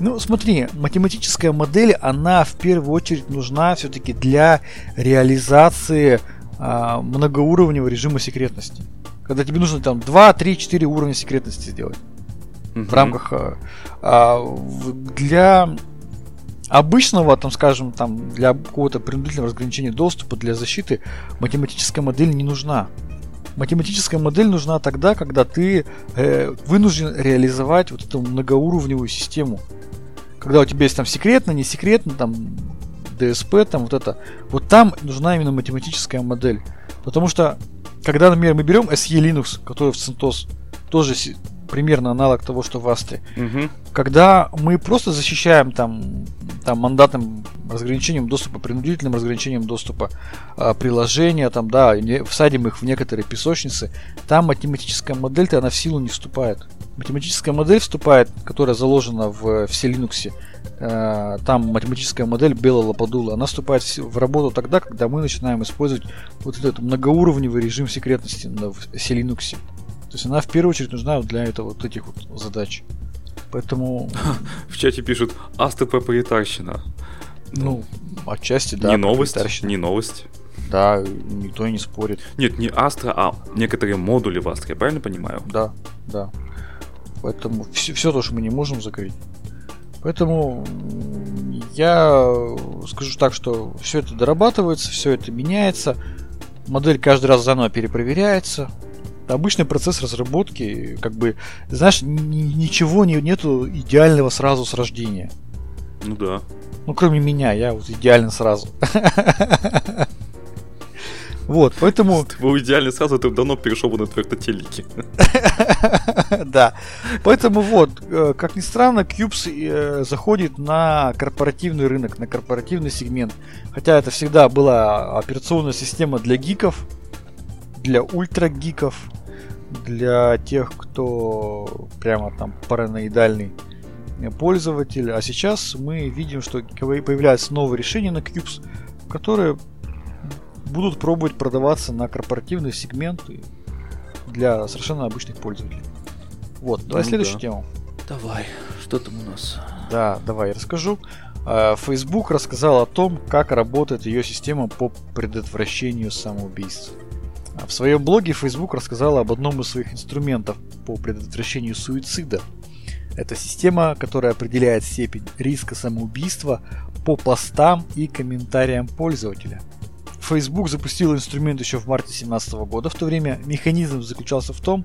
[SPEAKER 2] Ну, смотри, математическая модель, она в первую очередь нужна все-таки для реализации а, многоуровневого режима секретности. Когда тебе нужно там 2, 3, 4 уровня секретности сделать. Mm-hmm. В рамках... А, а, для обычного, там, скажем, там, для какого-то принудительного разграничения доступа, для защиты, математическая модель не нужна. Математическая модель нужна тогда, когда ты э, вынужден реализовать вот эту многоуровневую систему. Когда у тебя есть там секретно, не секретно, там DSP, там вот это. Вот там нужна именно математическая модель. Потому что, когда, например, мы берем SE Linux, который в CentOS, тоже примерно аналог того, что в Астре. Угу. Когда мы просто защищаем там, там мандатным разграничением доступа, принудительным разграничением доступа э, приложения, там, да, всадим их в некоторые песочницы, там математическая модель-то она в силу не вступает. Математическая модель вступает, которая заложена в, все Linux, э, там математическая модель Бела Лападула, она вступает в, в работу тогда, когда мы начинаем использовать вот этот многоуровневый режим секретности в все Linux. То есть она в первую очередь нужна для этого вот этих вот задач. Поэтому...
[SPEAKER 1] В чате пишут Астра проприетарщина.
[SPEAKER 2] Ну, отчасти, да.
[SPEAKER 1] Не новость, не новость.
[SPEAKER 2] Да, никто и не спорит.
[SPEAKER 1] Нет, не Астра, а некоторые модули в Астре, я правильно понимаю?
[SPEAKER 2] Да, да. Поэтому все, все то, что мы не можем закрыть. Поэтому я скажу так, что все это дорабатывается, все это меняется. Модель каждый раз заново перепроверяется обычный процесс разработки, как бы, знаешь, ничего не, нету идеального сразу с рождения.
[SPEAKER 1] Ну да.
[SPEAKER 2] Ну, кроме меня, я вот идеально сразу. Вот, поэтому...
[SPEAKER 1] Ты был идеально сразу, ты давно перешел бы на твердотелики.
[SPEAKER 2] Да. Поэтому вот, э, как ни странно, Cubes э, заходит на корпоративный рынок, на корпоративный сегмент. Хотя это всегда была операционная система для гиков, для ультрагиков, для тех, кто прямо там параноидальный пользователь. А сейчас мы видим, что появляются новые решения на Cubes, которые будут пробовать продаваться на корпоративные сегменты для совершенно обычных пользователей. Вот, давай ну, следующую да. тему.
[SPEAKER 1] Давай, что там у нас?
[SPEAKER 2] Да, давай я расскажу. А, Facebook рассказал о том, как работает ее система по предотвращению самоубийств. В своем блоге Facebook рассказала об одном из своих инструментов по предотвращению суицида. Это система, которая определяет степень риска самоубийства по постам и комментариям пользователя. Facebook запустил инструмент еще в марте 2017 года. В то время механизм заключался в том,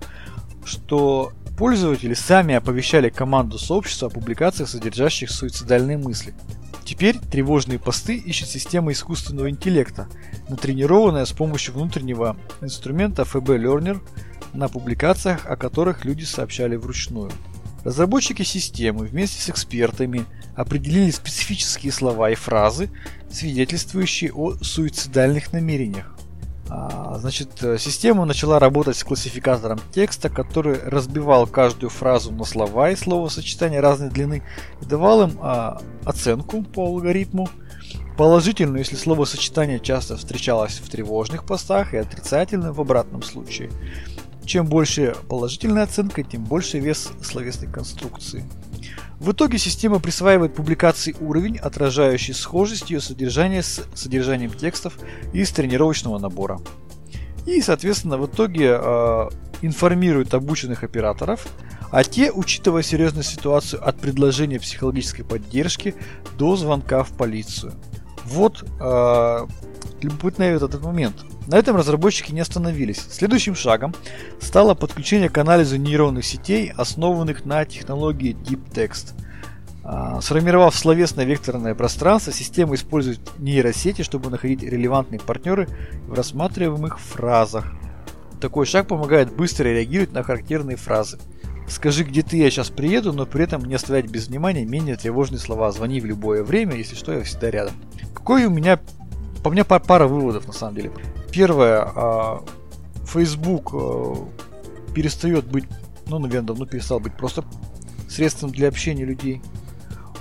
[SPEAKER 2] что пользователи сами оповещали команду сообщества о публикациях, содержащих суицидальные мысли – Теперь тревожные посты ищет система искусственного интеллекта, натренированная с помощью внутреннего инструмента FB Learner на публикациях, о которых люди сообщали вручную. Разработчики системы вместе с экспертами определили специфические слова и фразы, свидетельствующие о суицидальных намерениях. А, значит, э, система начала работать с классификатором текста, который разбивал каждую фразу на слова и словосочетания разной длины и давал им а, оценку по алгоритму. Положительную, если словосочетание часто встречалось в тревожных постах, и отрицательную в обратном случае. Чем больше положительная оценка, тем больше вес словесной конструкции. В итоге система присваивает публикации уровень, отражающий схожесть ее содержания с содержанием текстов из тренировочного набора. И, соответственно, в итоге э, информирует обученных операторов, а те, учитывая серьезную ситуацию от предложения психологической поддержки до звонка в полицию. Вот э, любопытный этот момент. На этом разработчики не остановились. Следующим шагом стало подключение к анализу нейронных сетей, основанных на технологии Deep Text. А, сформировав словесное векторное пространство, система использует нейросети, чтобы находить релевантные партнеры в рассматриваемых фразах. Такой шаг помогает быстро реагировать на характерные фразы. Скажи, где ты, я сейчас приеду, но при этом не оставлять без внимания менее тревожные слова. Звони в любое время, если что, я всегда рядом. Какой у меня, по мне пара выводов на самом деле. Первое, а, Facebook а, перестает быть, ну, наверное, давно перестал быть просто средством для общения людей.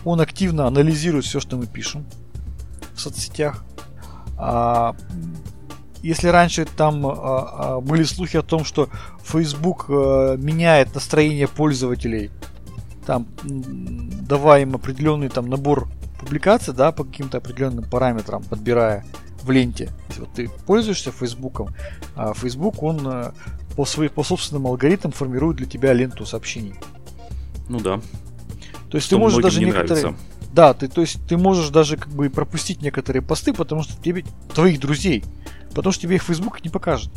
[SPEAKER 2] Он активно анализирует все, что мы пишем в соцсетях. А, если раньше там а, были слухи о том, что Facebook а, меняет настроение пользователей, там давая им определенный там набор публикаций, да, по каким-то определенным параметрам, подбирая в ленте. Если вот ты пользуешься Фейсбуком, а Facebook он а, по, своим, по собственным алгоритмам формирует для тебя ленту сообщений.
[SPEAKER 1] Ну да.
[SPEAKER 2] То есть что ты можешь даже некоторые... Нравится. Да, ты, то есть ты можешь даже как бы пропустить некоторые посты, потому что тебе твоих друзей потому что тебе их Facebook не покажет.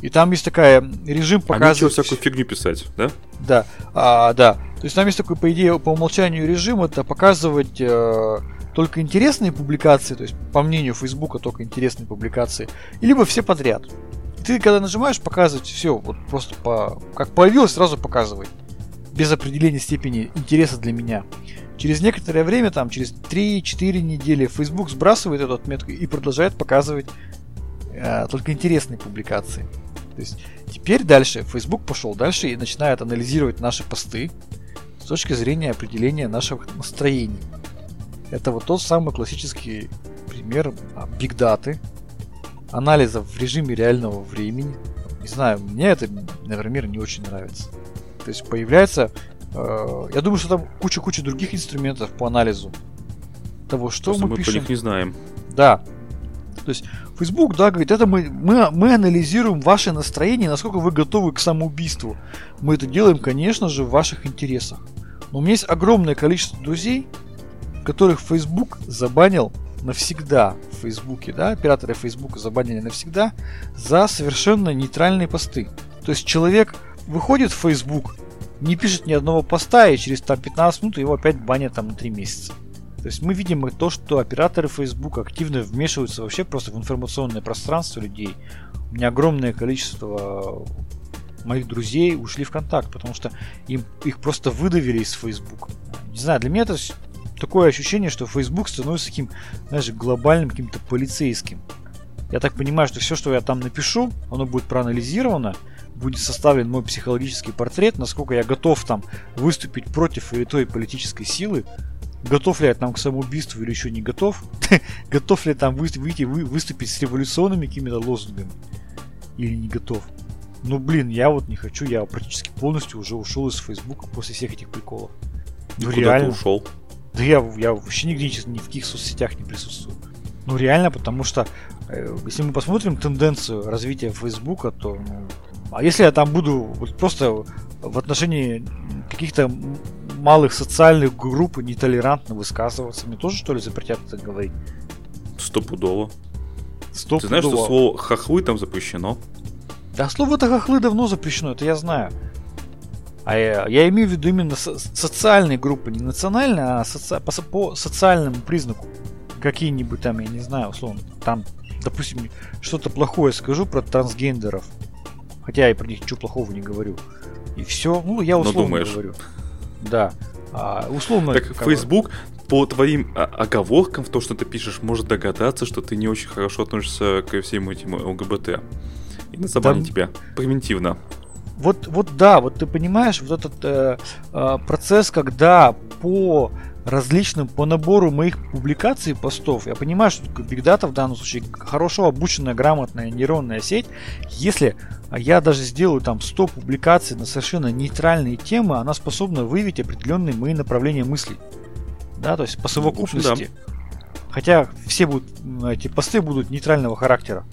[SPEAKER 2] И там есть такая режим показывать...
[SPEAKER 1] Они всякую фигню писать, да?
[SPEAKER 2] Да, а, да. То есть там есть такой, по идее, по умолчанию режим, это показывать э, только интересные публикации, то есть по мнению Фейсбука только интересные публикации, либо все подряд. Ты когда нажимаешь показывать все, вот просто по, как появилось, сразу показывай. Без определения степени интереса для меня. Через некоторое время, там через 3-4 недели, Facebook сбрасывает эту отметку и продолжает показывать э, только интересные публикации. То есть теперь дальше Facebook пошел дальше и начинает анализировать наши посты с точки зрения определения наших настроений. Это вот тот самый классический пример бигдаты, анализа в режиме реального времени. Не знаю, мне это, например, не очень нравится. То есть появляется, э, я думаю, что там куча-куча других инструментов по анализу того, что Просто мы, мы пишем.
[SPEAKER 1] Мы не знаем.
[SPEAKER 2] Да, то есть Facebook, да, говорит, это мы, мы, мы анализируем ваше настроение, насколько вы готовы к самоубийству. Мы это делаем, конечно же, в ваших интересах. Но у меня есть огромное количество друзей, которых Facebook забанил навсегда в Фейсбуке, да, операторы Фейсбука забанили навсегда за совершенно нейтральные посты. То есть человек выходит в Facebook, не пишет ни одного поста, и через там 15 минут его опять банят там на 3 месяца. То есть мы видим то, что операторы Facebook активно вмешиваются вообще просто в информационное пространство людей. У меня огромное количество моих друзей ушли в контакт, потому что им, их просто выдавили из Facebook. Не знаю, для меня это такое ощущение, что Facebook становится таким, знаешь, глобальным каким-то полицейским. Я так понимаю, что все, что я там напишу, оно будет проанализировано, будет составлен мой психологический портрет, насколько я готов там выступить против или той политической силы, готов ли я там к самоубийству или еще не готов, готов ли я там выйти, вы, выступить с революционными какими-то лозунгами или не готов. Ну блин, я вот не хочу, я практически полностью уже ушел из Фейсбука после всех этих приколов.
[SPEAKER 1] Ну Куда реально. ты ушел?
[SPEAKER 2] Да я, я вообще нигде ни в каких соцсетях не присутствую. Ну реально, потому что э, если мы посмотрим тенденцию развития Фейсбука, то ну, а если я там буду вот просто в отношении каких-то малых социальных групп нетолерантно высказываться. Мне тоже, что ли, запретят это говорить?
[SPEAKER 1] Стопудово. Стопудово. Ты знаешь, что слово хохлы там запрещено?
[SPEAKER 2] Да, слово-то хохлы давно запрещено, это я знаю. А я, я имею в виду именно со- социальные группы, не национальные, а соци- по, по социальному признаку. Какие-нибудь там, я не знаю, условно, там, допустим, что-то плохое скажу про трансгендеров. Хотя я про них ничего плохого не говорю. И все, ну, я условно говорю. Да. А, условно.
[SPEAKER 1] Так Facebook по твоим а, оговоркам в то, что ты пишешь, может догадаться, что ты не очень хорошо относишься ко всем этим ЛГБТ. И на забанить да. тебя превентивно.
[SPEAKER 2] Вот, вот да, вот ты понимаешь, вот этот э, э, процесс, когда по различным по набору моих публикаций, постов. Я понимаю, что Big Data в данном случае хорошо обученная, грамотная нейронная сеть. Если я даже сделаю там 100 публикаций на совершенно нейтральные темы, она способна выявить определенные мои направления мыслей. Да, то есть по совокупности. Да. Хотя все будут, эти посты будут нейтрального характера.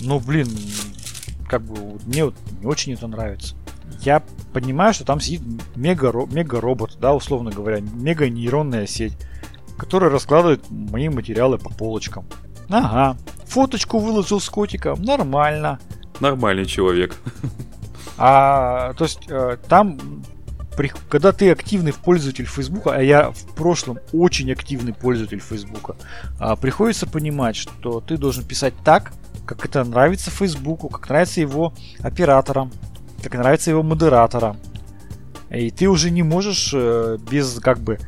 [SPEAKER 2] Но, блин, как бы мне вот не очень это нравится я понимаю, что там сидит мега, мега робот, да, условно говоря, мега нейронная сеть, которая раскладывает мои материалы по полочкам. Ага, Фоточку выложил с котиком, нормально.
[SPEAKER 1] Нормальный человек.
[SPEAKER 2] А, то есть, э, там, когда ты активный пользователь Фейсбука, а я в прошлом очень активный пользователь Фейсбука, а, приходится понимать, что ты должен писать так, как это нравится Фейсбуку, как нравится его операторам, как нравится его модераторам. И ты уже не можешь э, без как бы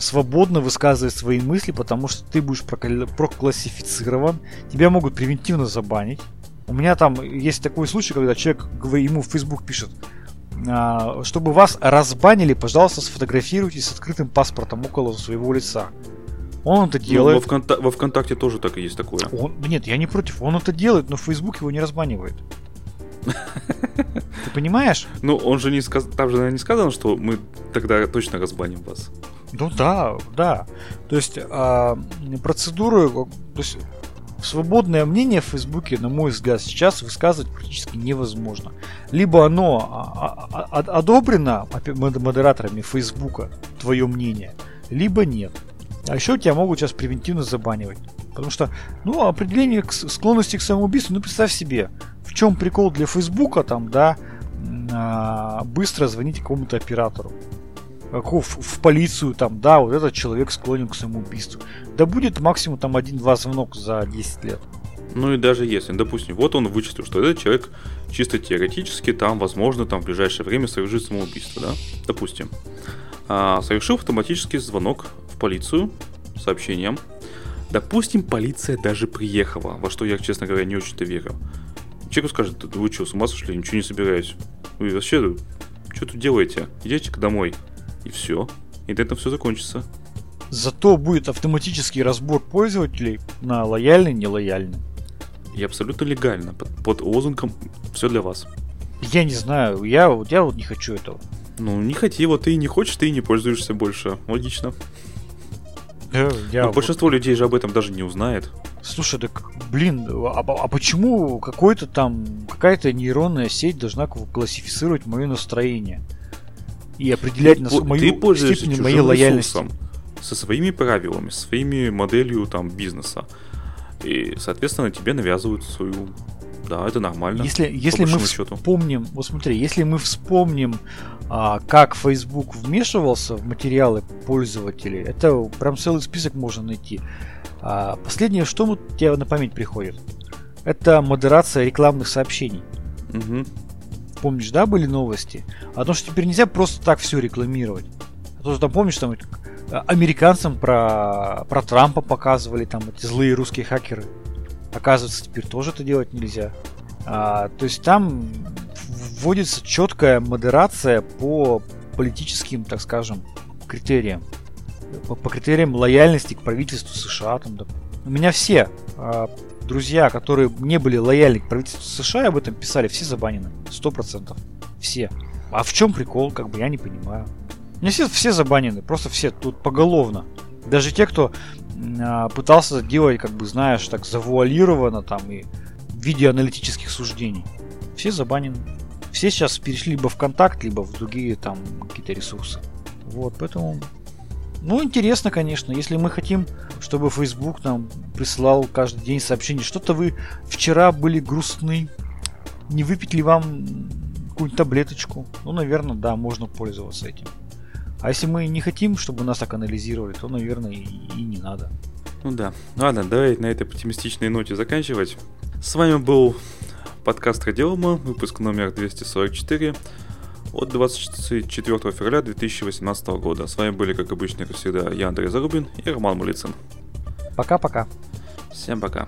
[SPEAKER 2] свободно высказывать свои мысли, потому что ты будешь проклассифицирован, тебя могут превентивно забанить. У меня там есть такой случай, когда человек ему в Facebook пишет, «А, чтобы вас разбанили, пожалуйста, сфотографируйтесь с открытым паспортом около своего лица. Он это делает.
[SPEAKER 1] Ну, во, Вконта- во ВКонтакте тоже так и есть такое.
[SPEAKER 2] Он, нет, я не против. Он это делает, но Facebook его не разбанивает. Ты понимаешь?
[SPEAKER 1] Ну, он же не сказал, там же не сказано, что мы тогда точно разбаним вас.
[SPEAKER 2] Ну да, да. То есть а, процедуры, то есть свободное мнение в Фейсбуке, на мой взгляд, сейчас высказывать практически невозможно. Либо оно а, а, одобрено модераторами Фейсбука, твое мнение, либо нет. А еще тебя могут сейчас превентивно забанивать. Потому что, ну, определение склонности к самоубийству, ну, представь себе, в чем прикол для Фейсбука, там, да, быстро звонить какому-то оператору в, в полицию, там, да, вот этот человек склонен к самоубийству. Да будет максимум там один-два звонок за 10 лет.
[SPEAKER 1] Ну и даже если, допустим, вот он вычислил, что этот человек чисто теоретически там, возможно, там в ближайшее время совершит самоубийство, да, допустим. А, совершил автоматический звонок полицию сообщением. Допустим, полиция даже приехала, во что я, честно говоря, не очень-то верю. Человек скажет, вы что, с ума сошли, ничего не собираюсь. Вы вообще, что тут делаете? Идите-ка домой. И все. И на этом все закончится.
[SPEAKER 2] Зато будет автоматический разбор пользователей на лояльный, нелояльный.
[SPEAKER 1] И абсолютно легально, под, под лозунгом «все для вас».
[SPEAKER 2] Я не знаю, я я вот не хочу этого.
[SPEAKER 1] Ну, не хоти, вот ты не хочешь, ты и не пользуешься больше. Логично.
[SPEAKER 2] Я, я
[SPEAKER 1] Но
[SPEAKER 2] вот...
[SPEAKER 1] большинство людей же об этом даже не узнает.
[SPEAKER 2] Слушай, так, блин, а, а почему какой-то там, какая-то нейронная сеть должна классифицировать мое настроение? и определять
[SPEAKER 1] ты,
[SPEAKER 2] на
[SPEAKER 1] ты
[SPEAKER 2] мою степень моей лояльности.
[SPEAKER 1] Со своими правилами, со своими моделью там бизнеса. И, соответственно, тебе навязывают свою да, это нормально.
[SPEAKER 2] Если, если мы счету. вспомним, вот смотри, если мы вспомним, а, как Facebook вмешивался в материалы пользователей, это прям целый список можно найти. А, последнее, что вот тебе на память приходит, это модерация рекламных сообщений.
[SPEAKER 1] Угу.
[SPEAKER 2] Помнишь, да, были новости? О том, что теперь нельзя просто так все рекламировать. А то, что там, помнишь, там американцам про, про Трампа показывали, там эти злые русские хакеры. Оказывается, теперь тоже это делать нельзя. А, то есть там вводится четкая модерация по политическим, так скажем, критериям. По, по критериям лояльности к правительству США. Там, да. У меня все а, друзья, которые не были лояльны к правительству США, об этом писали, все забанены. Сто процентов. Все. А в чем прикол, как бы я не понимаю. Не все, все забанены, просто все тут поголовно. Даже те, кто а, пытался делать, как бы, знаешь, так завуалированно там и в виде аналитических суждений. Все забанены. Все сейчас перешли либо в контакт, либо в другие там какие-то ресурсы. Вот, поэтому ну, интересно, конечно, если мы хотим, чтобы Facebook нам присылал каждый день сообщение, что-то вы вчера были грустны, не выпить ли вам какую-нибудь таблеточку? Ну, наверное, да, можно пользоваться этим. А если мы не хотим, чтобы нас так анализировали, то, наверное, и, и не надо.
[SPEAKER 1] Ну да. Ладно, давай на этой оптимистичной ноте заканчивать. С вами был подкаст Радиома, выпуск номер 244 от 24 февраля 2018 года. С вами были, как обычно, как всегда, я, Андрей Зарубин и Роман Мулицын.
[SPEAKER 2] Пока-пока.
[SPEAKER 1] Всем пока.